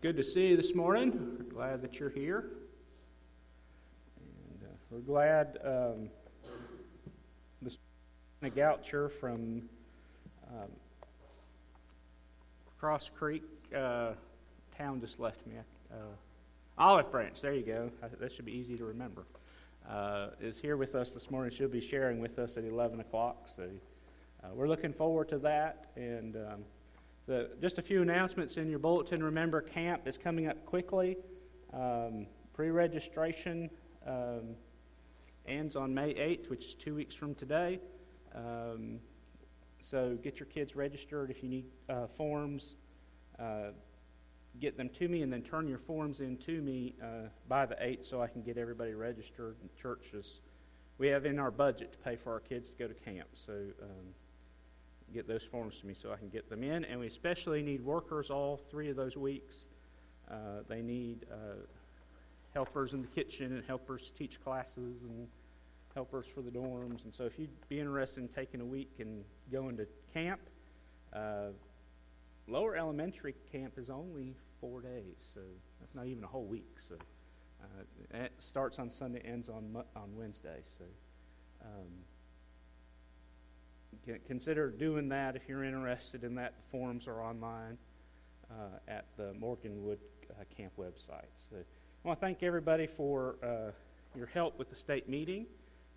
good to see you this morning. We're glad that you're here. And uh, we're glad um, Goucher from um, Cross Creek uh, town just left me. Uh, Olive Branch, there you go. That should be easy to remember. Uh, is here with us this morning. She'll be sharing with us at 11 o'clock. So uh, we're looking forward to that. And um, the, just a few announcements in your bulletin. Remember, camp is coming up quickly. Um, Pre registration um, ends on May 8th, which is two weeks from today. Um, so get your kids registered if you need uh, forms. Uh, get them to me and then turn your forms in to me uh, by the 8th so I can get everybody registered. Churches, we have in our budget to pay for our kids to go to camp. So um, get those forms to me so I can get them in. And we especially need workers all three of those weeks. Uh, they need uh, helpers in the kitchen and helpers to teach classes and helpers for the dorms. And so if you'd be interested in taking a week and going to camp, uh, lower elementary camp is only four days, so that's not even a whole week. So uh, it starts on Sunday, ends on on Wednesday. So. Um, consider doing that if you're interested in that. The forms are online uh, at the Morganwood uh, Camp website. So I want to thank everybody for uh, your help with the state meeting,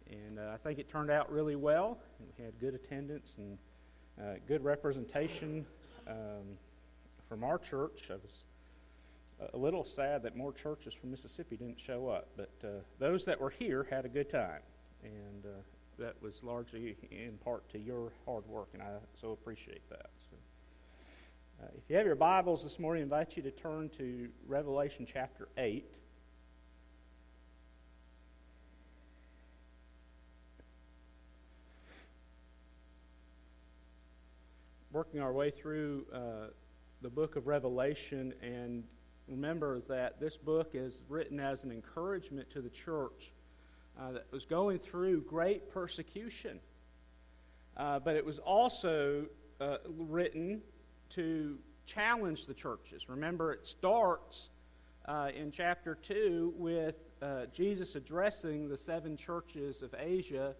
and uh, I think it turned out really well. We had good attendance and uh, good representation um, from our church. I was a little sad that more churches from Mississippi didn't show up, but uh, those that were here had a good time, and that was largely in part to your hard work, and I so appreciate that. So, uh, if you have your Bibles this morning, I invite you to turn to Revelation chapter 8. Working our way through uh, the book of Revelation, and remember that this book is written as an encouragement to the church uh, that was going through great persecution. Uh, but it was also uh, written to challenge the churches. Remember, it starts uh, in chapter 2 with uh, Jesus addressing the seven churches of Asia,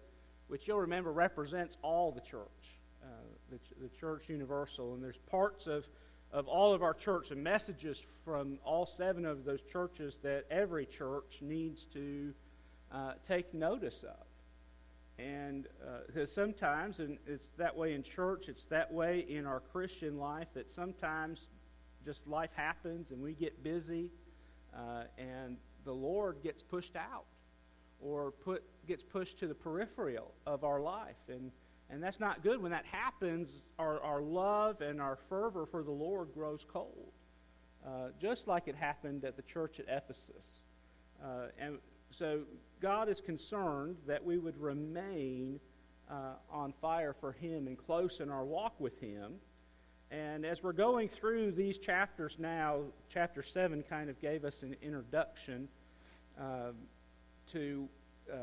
which you'll remember represents all the church, uh, the, the church universal. And there's parts of of all of our church and messages from all seven of those churches that every church needs to uh, take notice of. And uh, sometimes, and it's that way in church, it's that way in our Christian life, that sometimes just life happens and we get busy uh, and the Lord gets pushed out or put, gets pushed to the peripheral of our life. And, and that's not good. When that happens, our, our love and our fervor for the Lord grows cold, uh, just like it happened at the church at Ephesus. Uh, and so God is concerned that we would remain uh, on fire for Him and close in our walk with Him. And as we're going through these chapters now, chapter 7 kind of gave us an introduction uh, to uh,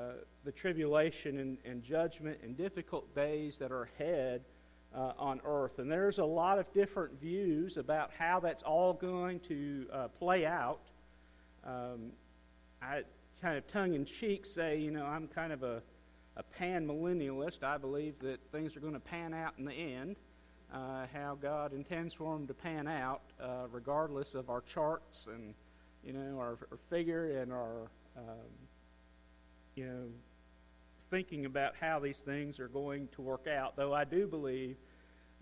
the tribulation and, and, judgment and difficult days that are ahead uh, on earth. And there's a lot of different views about how that's all going to uh, play out. Um, I, kind of tongue in cheek say, you know, I'm kind of a, a pan millennialist. I believe that things are going to pan out in the end, uh, how God intends for them to pan out, uh, regardless of our charts and, you know, our, our figure and our, um, you know, thinking about how these things are going to work out. Though I do believe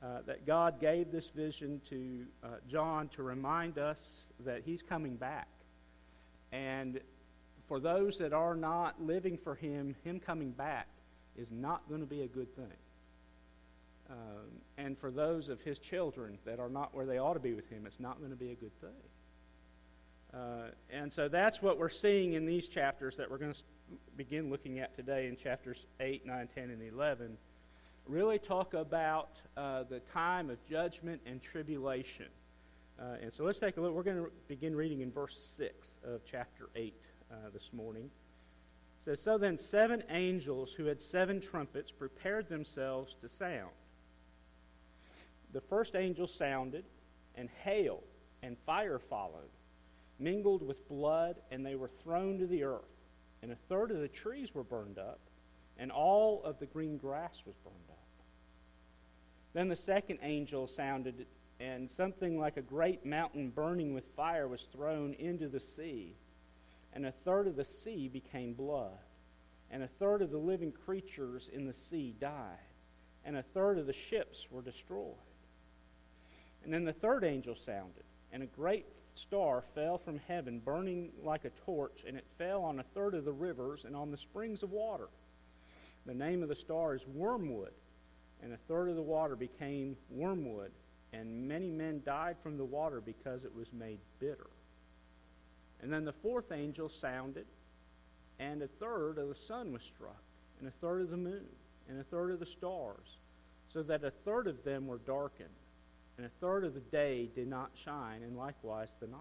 uh, that God gave this vision to uh, John to remind us that he's coming back. And for those that are not living for Him, Him coming back is not going to be a good thing. Um, and for those of His children that are not where they ought to be with Him, it's not going to be a good thing. Uh, and so that's what we're seeing in these chapters that we're going to begin looking at today in chapters 8, 9, 10, and 11. Really talk about uh, the time of judgment and tribulation. Uh, and so let's take a look. We're going to begin reading in verse 6 of chapter 8 uh, this morning. It says, So then seven angels who had seven trumpets prepared themselves to sound. The first angel sounded, and hail, and fire followed, mingled with blood, and they were thrown to the earth. And a third of the trees were burned up, and all of the green grass was burned up. Then the second angel sounded, and something like a great mountain burning with fire was thrown into the sea. And a third of the sea became blood, and a third of the living creatures in the sea died, and a third of the ships were destroyed. And then the third angel sounded, and a great star fell from heaven, burning like a torch, and it fell on a third of the rivers and on the springs of water. The name of the star is Wormwood, and a third of the water became wormwood, and many men died from the water because it was made bitter. And then the fourth angel sounded, and a third of the sun was struck, and a third of the moon, and a third of the stars, so that a third of them were darkened and a third of the day did not shine, and likewise the night.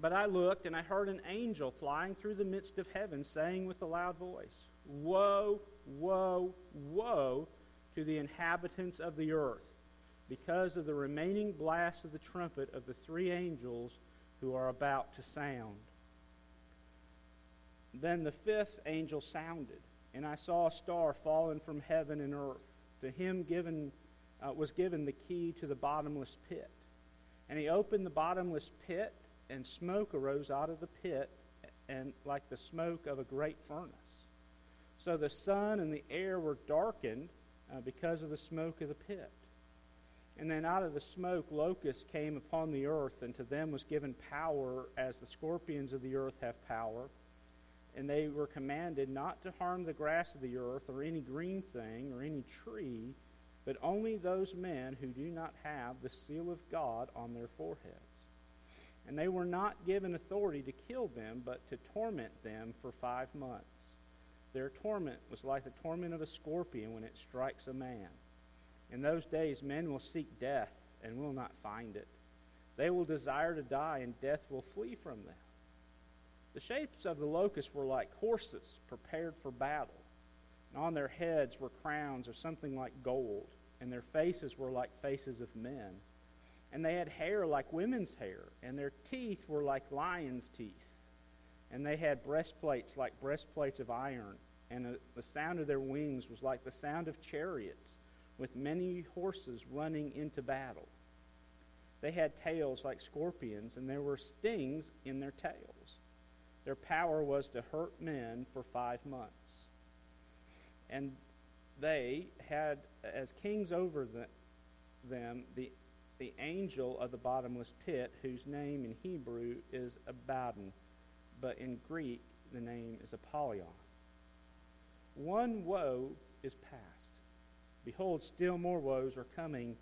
But I looked, and I heard an angel flying through the midst of heaven, saying with a loud voice, Woe, woe, woe to the inhabitants of the earth, because of the remaining blast of the trumpet of the three angels who are about to sound. Then the fifth angel sounded, and I saw a star fallen from heaven and earth. To him given uh, was given the key to the bottomless pit. And he opened the bottomless pit, and smoke arose out of the pit, and like the smoke of a great furnace. So the sun and the air were darkened uh, because of the smoke of the pit. And then out of the smoke locusts came upon the earth, and to them was given power as the scorpions of the earth have power. And they were commanded not to harm the grass of the earth, or any green thing, or any tree, but only those men who do not have the seal of God on their foreheads. And they were not given authority to kill them, but to torment them for five months. Their torment was like the torment of a scorpion when it strikes a man. In those days, men will seek death and will not find it. They will desire to die, and death will flee from them. The shapes of the locusts were like horses prepared for battle, and on their heads were crowns of something like gold and their faces were like faces of men. And they had hair like women's hair, and their teeth were like lions' teeth. And they had breastplates like breastplates of iron, and the sound of their wings was like the sound of chariots, with many horses running into battle. They had tails like scorpions, and there were stings in their tails. Their power was to hurt men for five months. And they had as kings over the, them the, the angel of the bottomless pit, whose name in Hebrew is Abaddon, but in Greek the name is Apollyon. One woe is past. Behold, still more woes are coming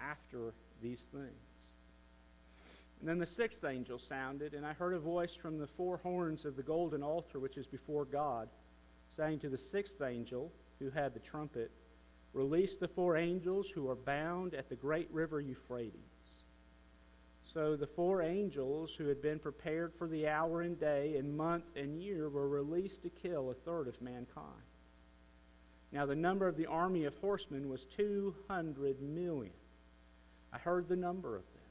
after these things. And then the sixth angel sounded, and I heard a voice from the four horns of the golden altar which is before God, saying to the sixth angel, who had the trumpet, Release the four angels who are bound at the great river Euphrates. So the four angels who had been prepared for the hour and day and month and year were released to kill a third of mankind. Now the number of the army of horsemen was 200 million. I heard the number of them.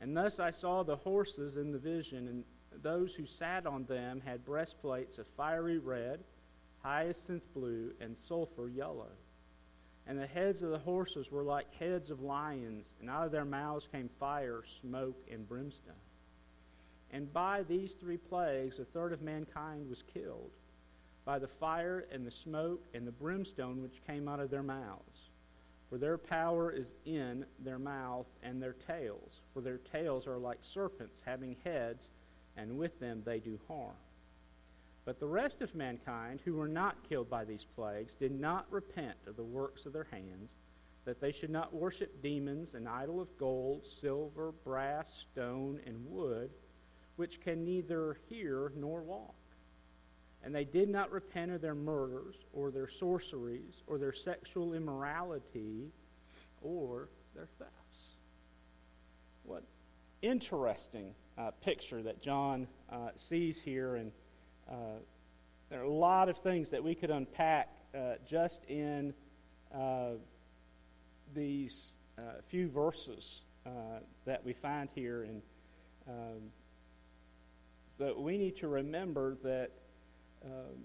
And thus I saw the horses in the vision, and those who sat on them had breastplates of fiery red hyacinth blue, and sulfur yellow. And the heads of the horses were like heads of lions, and out of their mouths came fire, smoke, and brimstone. And by these three plagues, a third of mankind was killed by the fire and the smoke and the brimstone which came out of their mouths. For their power is in their mouth and their tails, for their tails are like serpents having heads, and with them they do harm. But the rest of mankind, who were not killed by these plagues, did not repent of the works of their hands, that they should not worship demons, an idol of gold, silver, brass, stone, and wood, which can neither hear nor walk. And they did not repent of their murders, or their sorceries, or their sexual immorality, or their thefts. What interesting uh, picture that John uh, sees here and uh, there are a lot of things that we could unpack uh, just in uh, these few verses uh, that we find here. And um, so we need to remember that um,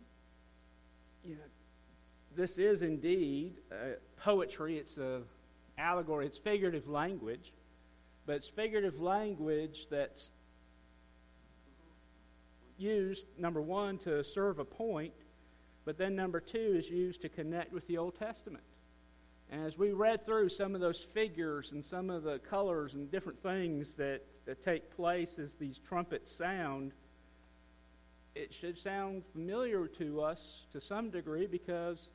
you know, this is indeed uh, poetry. It's a allegory. It's figurative language, but it's figurative language that's used number one to serve a point, but then number two is used to connect with the Old Testament. And as we read through some of those figures and some of the colors and different things that, that take place as these trumpets sound, it should sound familiar to us to some degree because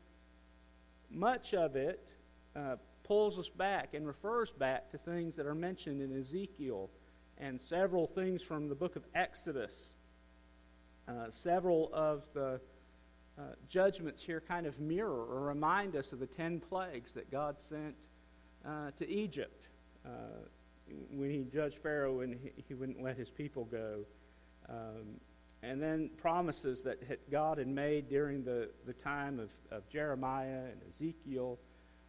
much of it uh, pulls us back and refers back to things that are mentioned in Ezekiel and several things from the book of Exodus. Uh, several of the uh, judgments here kind of mirror or remind us of the ten plagues that God sent uh, to Egypt uh, when he judged Pharaoh and he, he, wouldn't let his people go. Um, and then promises that God had made during the, the time of, of Jeremiah and Ezekiel,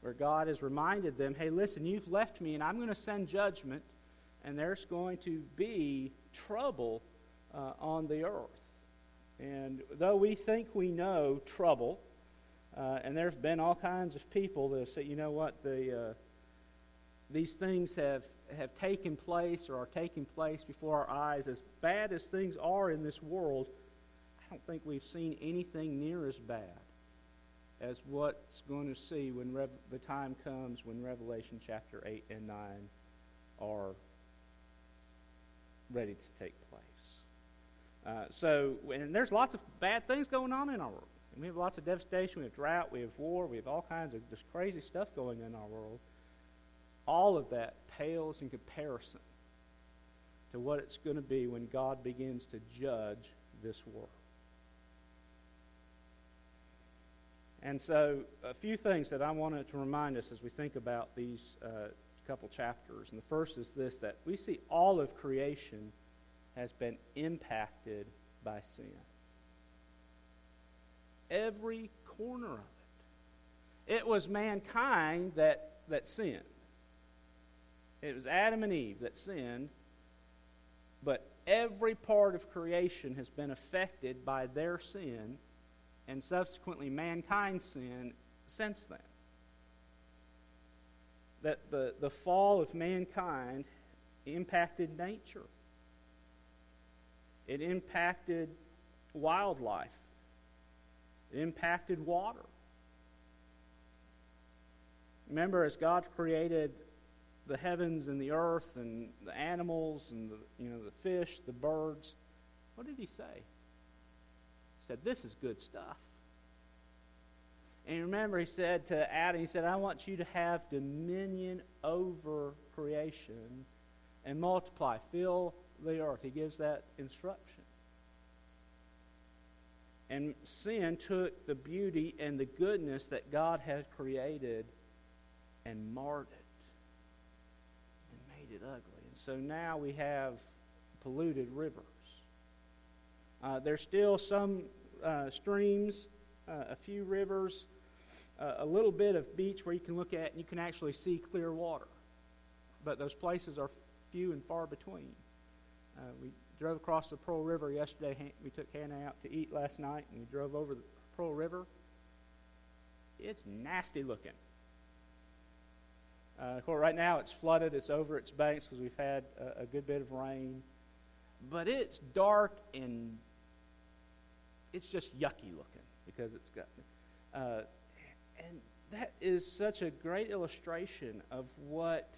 where God has reminded them, hey, listen, you've left me, and I'm going to send judgment, and there's going to be trouble uh, on the earth. And though we think we know trouble, uh, and there have been all kinds of people that have said, you know what, the, uh, these things have, have taken place or are taking place before our eyes, as bad as things are in this world, I don't think we've seen anything near as bad as what's going to see when Rev- the time comes when Revelation chapter 8 and 9 are ready to take place. Uh, so, and there's lots of bad things going on in our world. we have lots of devastation. We have drought. We have war. We have all kinds of just crazy stuff going in our world. All of that pales in comparison to what it's going to be when God begins to judge this world. And so, a few things that I wanted to remind us as we think about these uh, couple chapters. And the first is this that we see all of creation has been impacted by sin. Every corner of it. It was mankind that, that sinned. It was Adam and Eve that sinned, but every part of creation has been affected by their sin and subsequently mankind's sin since then. That the, the fall of mankind impacted nature. It impacted wildlife. It impacted water. Remember, as God created the heavens and the earth and the animals and the, you know, the fish, the birds, what did he say? He said, This is good stuff. And remember, he said to Adam, he said, I want you to have dominion over creation and multiply, fill the earth. He gives that instruction. And sin took the beauty and the goodness that God had created and marred it made it ugly. And so now we have polluted rivers. Uh, there's still some uh, streams, uh, a few rivers, uh, a little bit of beach where you can look at and you can actually see clear water. But those places are few and far between. Uh, we drove across the Pearl River yesterday. We took Hannah out to eat last night, and we drove over the Pearl River. It's nasty looking. Uh, of course, right now it's flooded. It's over its banks because we've had a, a, good bit of rain. But it's dark and it's just yucky looking because it's got. Uh, and that is such a great illustration of what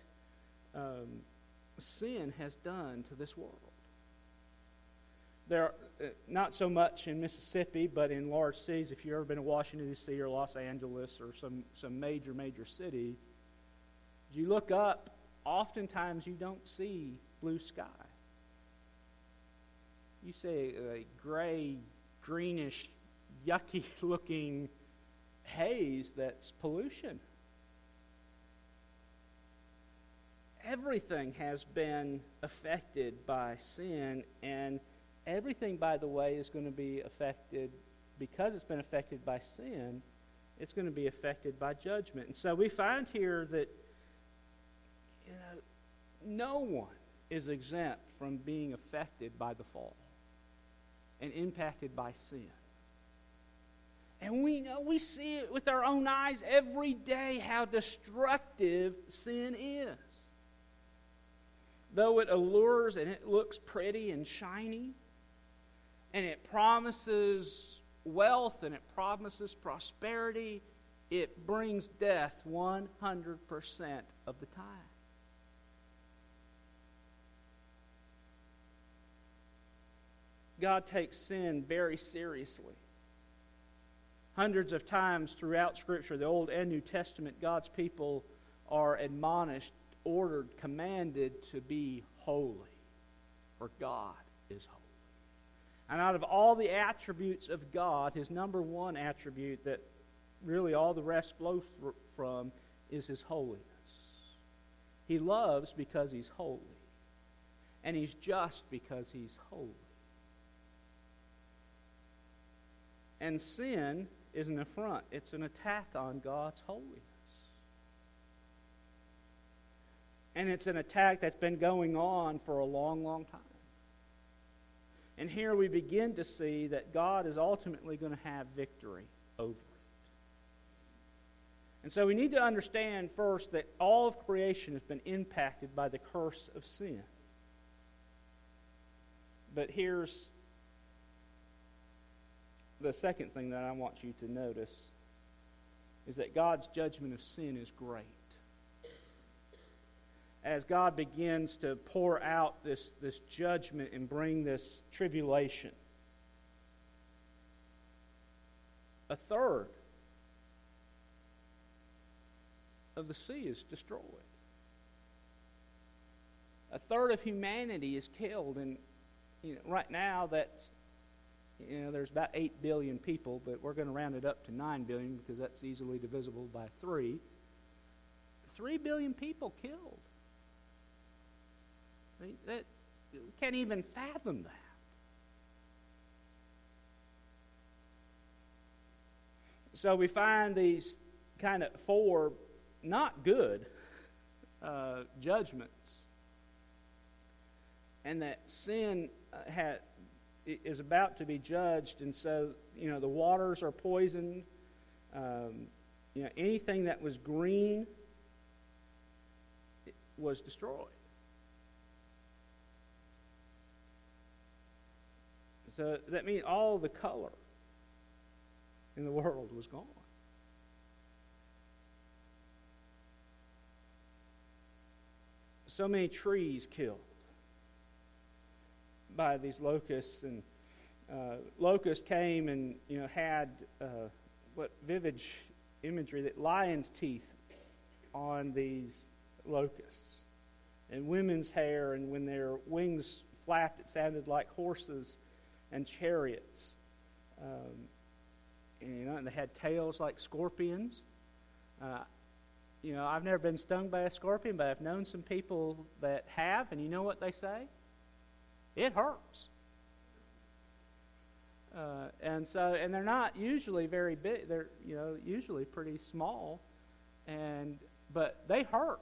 um, sin has done to this world. There, uh, not so much in Mississippi, but in large cities. If you've ever been to Washington D.C. or Los Angeles or some some major major city, you look up. Oftentimes, you don't see blue sky. You see a gray, greenish, yucky-looking haze that's pollution. everything has been affected by sin, and everything, by the way, is going to be affected because it's been affected by sin. It's going to be affected by judgment. And so we find here that no one is exempt from being affected by the fall and impacted by sin. And we know, we see it with our own eyes every day how destructive sin is. Though it allures and it looks pretty and shiny, and it promises wealth and it promises prosperity, it brings death 100% of the time. God takes sin very seriously. Hundreds of times throughout Scripture, the Old and New Testament, God's people are admonished, ordered, commanded to be holy, for God is holy. And out of all the attributes of God, his number one attribute that really all the rest flow from is his holiness. He loves because he's holy, and he's just because he's holy. And sin is an affront, it's an attack on God's holiness. And it's an attack that's been going on for a long, long time. And here we begin to see that God is ultimately going to have victory over it. And so we need to understand first that all of creation has been impacted by the curse of sin. But here's the second thing that I want you to notice is that God's judgment of sin is great. As God begins to pour out this, this judgment and bring this tribulation, a third of the sea is destroyed. A third of humanity is killed, and you know, right now that's you know, there's about 8 billion people, but we're going to round it up to 9 billion because that's easily divisible by 3. 3 billion people killed. That, we can't even fathom that. So we find these kind of four not good uh, judgments, and that sin uh, had is about to be judged, and so you know the waters are poisoned. Um, you know anything that was green was destroyed. So that means all the color in the world was gone. So many trees killed by these locusts, and uh, locusts came and you know had uh, what vivid imagery that lions' teeth on these locusts, and women's hair, and when their wings flapped, it sounded like horses and chariots. Um, and, you know, and they had tails like scorpions. Uh, you know, I've never been stung by a scorpion, but I've known some people that have, and you know what they say? It hurts. Uh, and so, and they're not usually very big. They're, you know, usually pretty small, and but they hurt,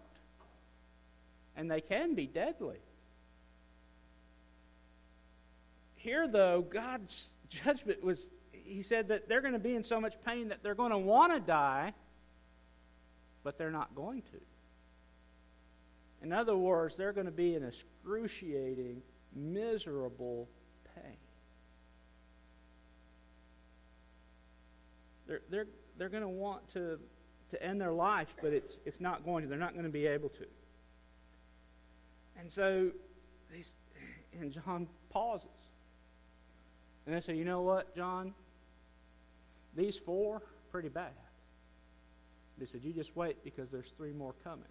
and they can be deadly. Here, though, God's judgment was. He said that they're going to be in so much pain that they're going to want to die, but they're not going to. In other words, they're going to be in excruciating miserable pain. They're, they're, they're going to want to, to end their life, but it's, it's not going to. They're not going to be able to. And so, these, and John pauses. And they say, you know what, John? These four, pretty bad. They said, you just wait because there's three more coming.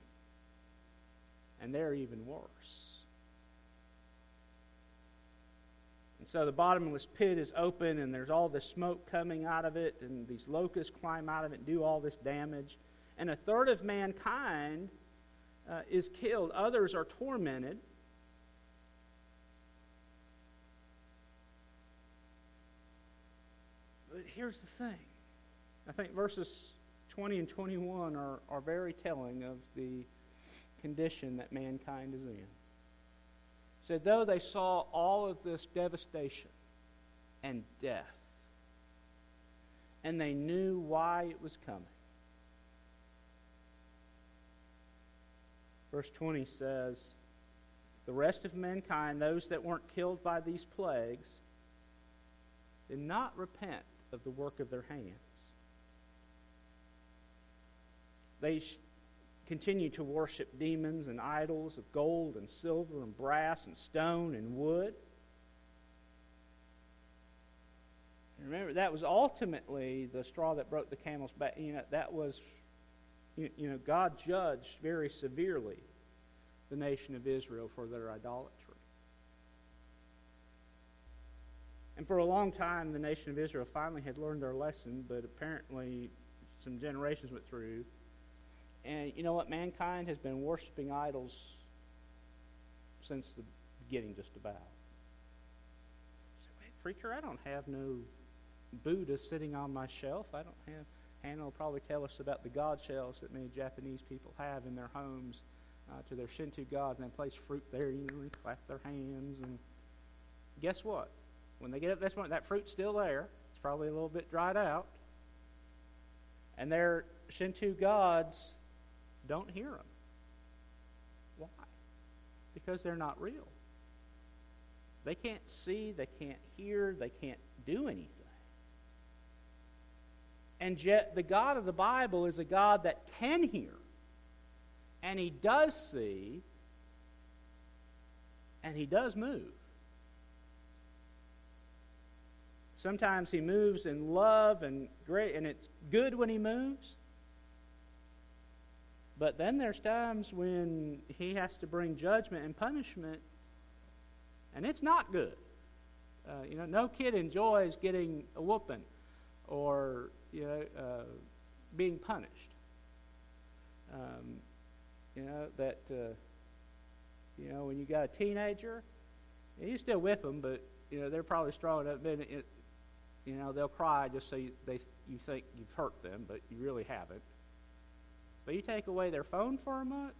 And they're even worse. And so the bottomless pit is open, and there's all this smoke coming out of it, and these locusts climb out of it and do all this damage. And a third of mankind uh, is killed, others are tormented. But here's the thing I think verses 20 and 21 are, are very telling of the condition that mankind is in. Said, though they saw all of this devastation and death, and they knew why it was coming. Verse 20 says, The rest of mankind, those that weren't killed by these plagues, did not repent of the work of their hands. They continue to worship demons and idols of gold and silver and brass and stone and wood. Remember, that was ultimately the straw that broke the camel's back. You know, that was, you, you know, God judged very severely the nation of Israel for their idolatry. And for a long time, the nation of Israel finally had learned their lesson, but apparently some generations went through. And you know what? Mankind has been worshiping idols since the beginning, just about. Wait, preacher, I don't have no Buddha sitting on my shelf. I don't have. Hannah will probably tell us about the god shelves that many Japanese people have in their homes uh, to their Shinto gods, and they place fruit there. You know, they clap their hands, and guess what? When they get up this morning, that fruit's still there. It's probably a little bit dried out, and their Shinto gods don't hear them. Why? Because they're not real. They can't see, they can't hear, they can't do anything. And yet, the God of the Bible is a God that can hear, and He does see, and He does move. Sometimes He moves in love and great, and it's good when He moves. But then there's times when He has to bring judgment and punishment, and it's not good. Uh, you know, no kid enjoys getting a whooping or you know, uh, being punished. Um, you know that uh, you know when you got a teenager, you still whip them, but you know they're probably strong enough. It, you know they'll cry just so you, they you think you've hurt them, but you really haven't. But you take away their phone for a month,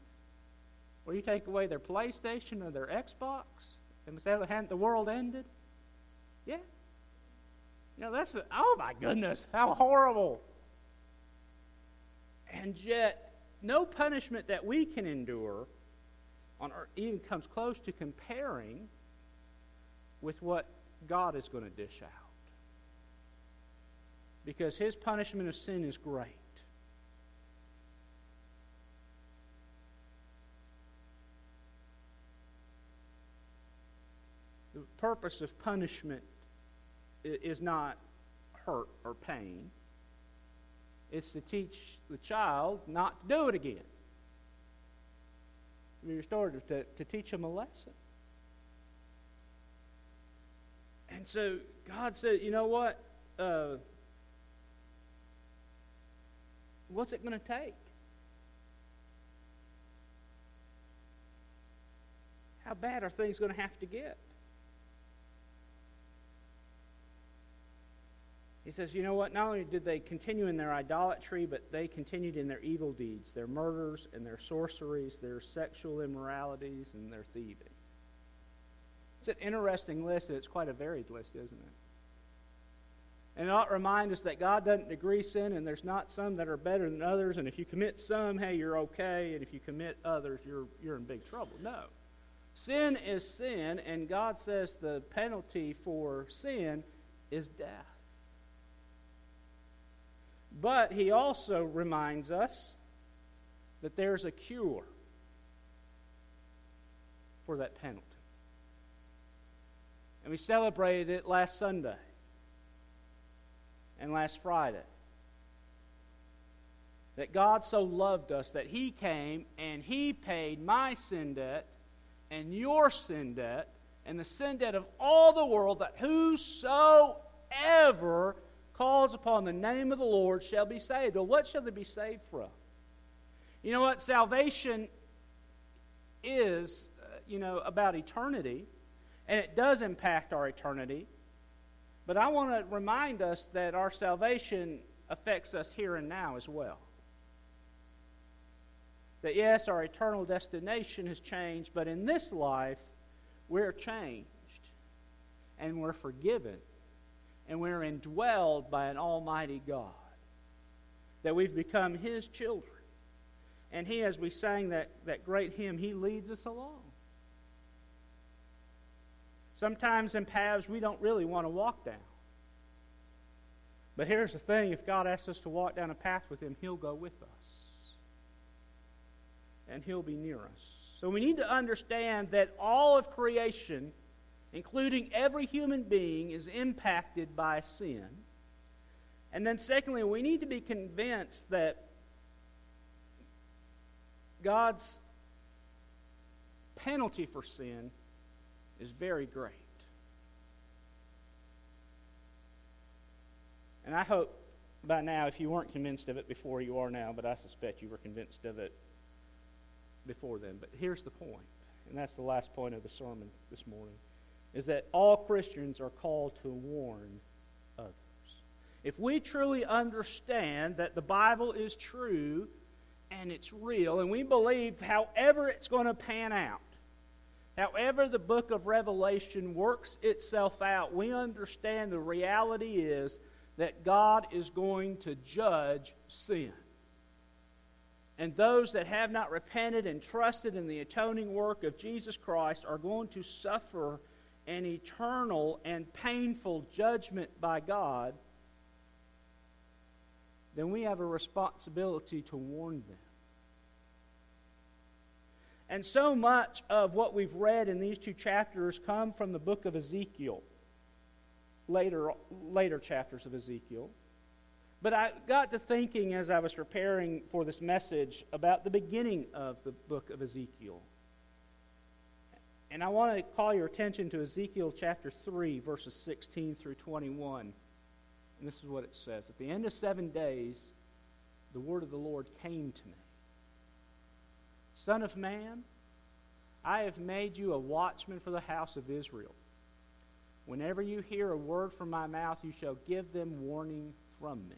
or you take away their PlayStation or their Xbox, and say, hadn't the world ended? Yeah, you know, that's, a, oh my goodness, how horrible. And yet, no punishment that we can endure on earth even comes close to comparing with what God is going to dish out. Because his punishment of sin is great. The purpose of punishment is not hurt or pain. It's to teach the child not to do it again. Be restored to, to teach them a lesson. And so God said, you know what? Uh, what's it going to take? How bad are things going to have to get? He says, you know what? Not only did they continue in their idolatry, but they continued in their evil deeds, their murders and their sorceries, their sexual immoralities, and their thieving. It's an interesting list, and it's quite a varied list, isn't it? And it ought to remind us that God doesn't degree sin, and there's not some that are better than others, and if you commit some, hey, you're okay, and if you commit others, you're, you're in big trouble. No. Sin is sin, and God says the penalty for sin is death. But he also reminds us that there's a cure for that penalty. And we celebrated it last Sunday and last Friday. That God so loved us that He came and He paid my sin debt and your sin debt and the sin debt of all the world, that whosoever calls upon the name of the Lord shall be saved. Well, what shall they be saved from? You know what? Salvation is, uh, you know, about eternity, and it does impact our eternity. But I want to remind us that our salvation affects us here and now as well. That yes, our eternal destination has changed, but in this life, we're changed. And we're forgiven. And we're indwelled by an almighty God. That we've become His children. And He, as we sang that, that great hymn, He leads us along. Sometimes in paths we don't really want to walk down. But here's the thing if God asks us to walk down a path with Him, He'll go with us. And He'll be near us. So we need to understand that all of creation, including every human being, is impacted by sin. And then, secondly, we need to be convinced that God's penalty for sin is very great. And I hope by now, if you weren't convinced of it before, you are now, but I suspect you were convinced of it before then. But here's the point, and that's the last point of the sermon this morning, is that all Christians are called to warn others. If we truly understand that the Bible is true and it's real, and we believe however it's going to pan out, however the book of Revelation works itself out, we understand the reality is that God is going to judge sin. And those that have not repented and trusted in the atoning work of Jesus Christ are going to suffer an eternal and painful judgment by God. Then we have a responsibility to warn them. And so much of what we've read in these two chapters come from the book of Ezekiel later, later chapters of Ezekiel. But I got to thinking as I was preparing for this message about the beginning of the book of Ezekiel. And I want to call your attention to Ezekiel chapter 3, verses 16 through 21. And this is what it says At the end of seven days, the word of the Lord came to me Son of man, I have made you a watchman for the house of Israel. Whenever you hear a word from my mouth, you shall give them warning from me.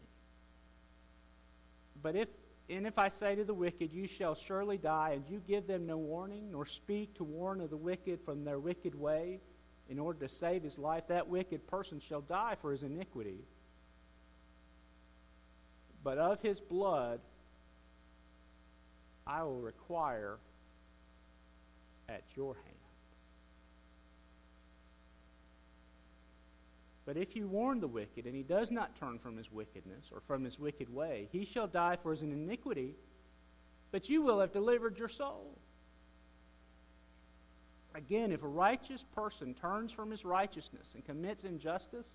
But if and if I say to the wicked, You shall surely die, and you give them no warning, nor speak to warn of the wicked from their wicked way, in order to save his life, that wicked person shall die for his iniquity. But of his blood I will require at your hand. But if you warn the wicked, and he does not turn from his wickedness or from his wicked way, he shall die for his iniquity, but you will have delivered your soul. Again, if a righteous person turns from his righteousness and commits injustice,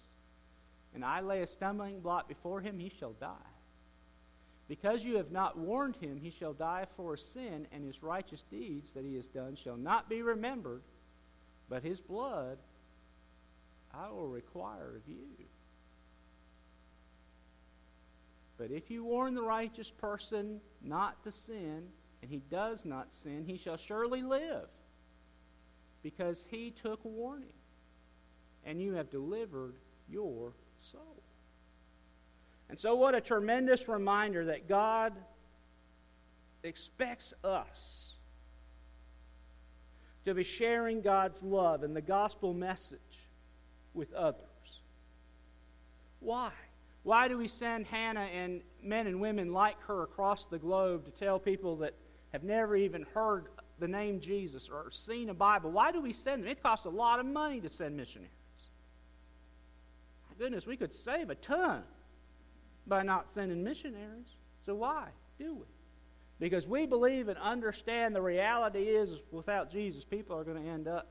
and I lay a stumbling block before him, he shall die. Because you have not warned him, he shall die for sin, and his righteous deeds that he has done shall not be remembered, but his blood I will require of you. But if you warn the righteous person not to sin, and he does not sin, he shall surely live, because he took warning, and you have delivered your soul. And so, what a tremendous reminder that God expects us to be sharing God's love and the gospel message with others. Why? Why do we send Hannah and men and women like her across the globe to tell people that have never even heard the name Jesus or seen a Bible? Why do we send them? It costs a lot of money to send missionaries. My goodness, we could save a ton by not sending missionaries. So why do we? Because we believe and understand the reality is without Jesus, people are going to end up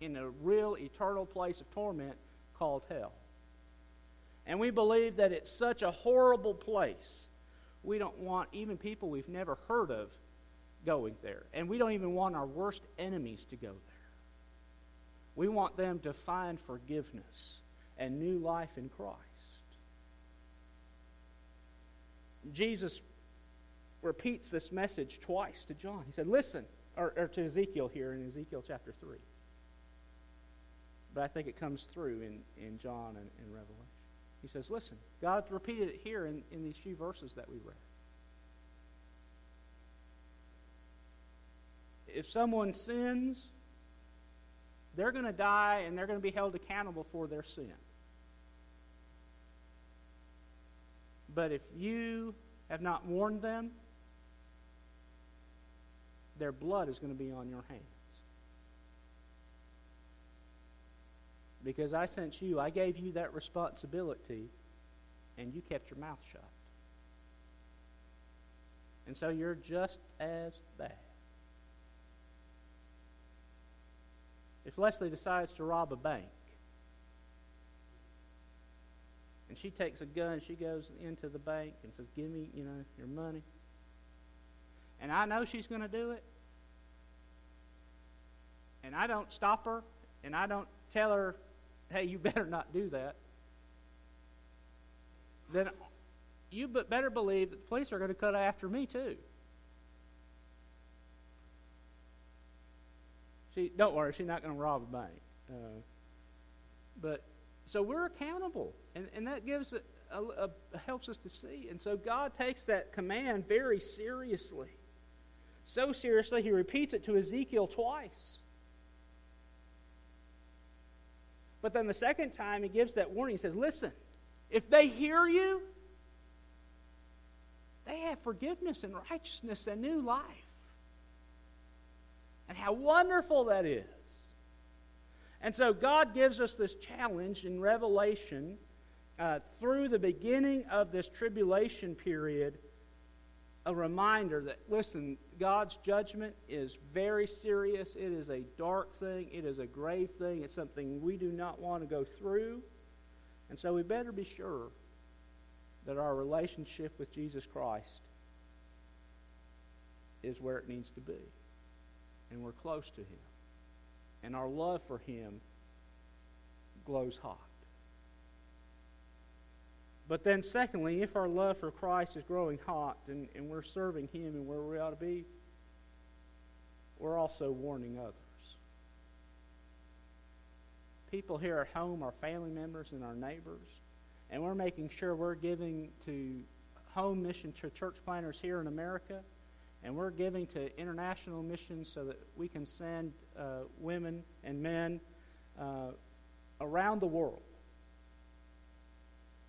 in a real eternal place of torment called hell. And we believe that it's such a horrible place. We don't want even people we've never heard of going there. And we don't even want our worst enemies to go there. We want them to find forgiveness and new life in Christ. Jesus repeats this message twice to John. He said, Listen, or, or to Ezekiel here in Ezekiel chapter 3 but I think it comes through in, in John and in Revelation. He says, listen, God's repeated it here in, in these few verses that we read. if someone sins, they're going to die and they're going to be held accountable for their sin. But if you have not warned them, their blood is going to be on your hands. Because I sent you, I gave you that responsibility, and you kept your mouth shut. And so you're just as bad. If Leslie decides to rob a bank, and she takes a gun, she goes into the bank and says, Give me, you know, your money. And I know she's going to do it. And I don't stop her, and I don't tell her, hey, you better not do that. Then you better believe that the police are going to cut after me too. She, don't worry, she's not going to rob a bank. Uh, but so we're accountable, and, and that gives a, a, a, helps us to see. And so God takes that command very seriously, so seriously he repeats it to Ezekiel twice. But then the second time he gives that warning, he says, "Listen, if they hear you, they have forgiveness and righteousness and new life. And how wonderful that is. And so God gives us this challenge in Revelation uh, through the beginning of this tribulation period a reminder that, listen, God's judgment is very serious. It is a dark thing, it is a grave thing, it's something we do not want to go through. And so we better be sure that our relationship with Jesus Christ is where it needs to be. And we're close to Him. And our love for Him glows hot. But then, secondly, if our love for Christ is growing hot and, and we're serving Him and where we ought to be, we're also warning others. People here at home, our family members and our neighbors, and we're making sure we're giving to home mission to church planters here in America, and we're giving to international missions so that we can send uh, women and men uh, around the world.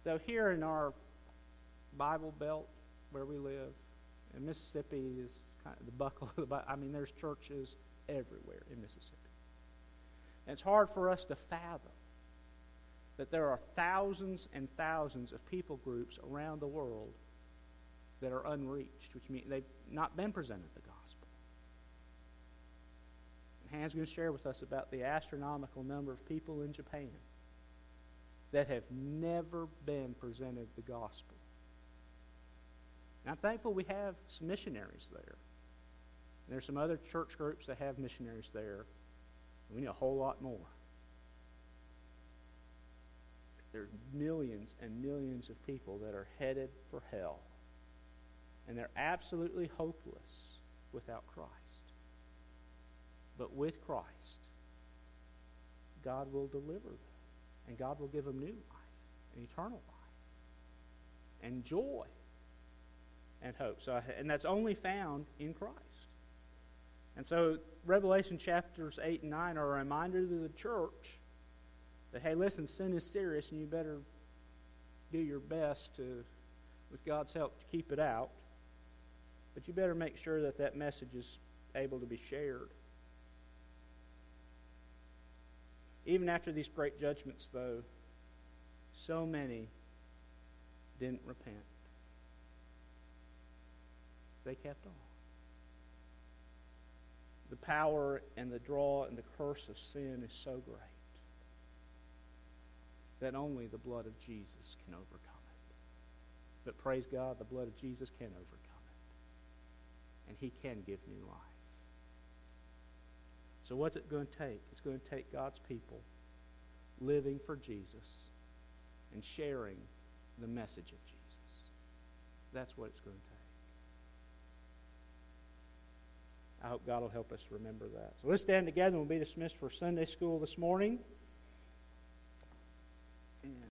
So here in our Bible Belt where we live, and Mississippi is kind of the buckle of the Bible. I mean, there's churches everywhere in Mississippi. And it's hard for us to fathom that there are thousands and thousands of people groups around the world that are unreached, which means they've not been presented the gospel. And Hans going to share with us about the astronomical number of people in Japan that have never been presented the gospel. And I'm thankful we have some missionaries there. And there's some other church groups that have missionaries there. We need a whole lot more. There's millions and millions of people that are headed for hell. And they're absolutely hopeless without Christ. But with Christ, God will deliver them. And God will give them new life and eternal life and joy and hope. So, and that's only found in Christ. And so Revelation chapters 8 and 9 are a reminder to the church that, hey, listen, sin is serious and you better do your best to, with God's help, to keep it out. But you better make sure that that message is able to be shared. Even after these great judgments, though, so many didn't repent. They kept on. The power and the draw and the curse of sin is so great that only the blood of Jesus can overcome it. But praise God, the blood of Jesus can overcome it. And he can give new life. So what's it going to take? It's going to take God's people living for Jesus and sharing the message of Jesus. That's what it's going to take. I hope God will help us remember that. So let's stand together and we'll be dismissed for Sunday school this morning.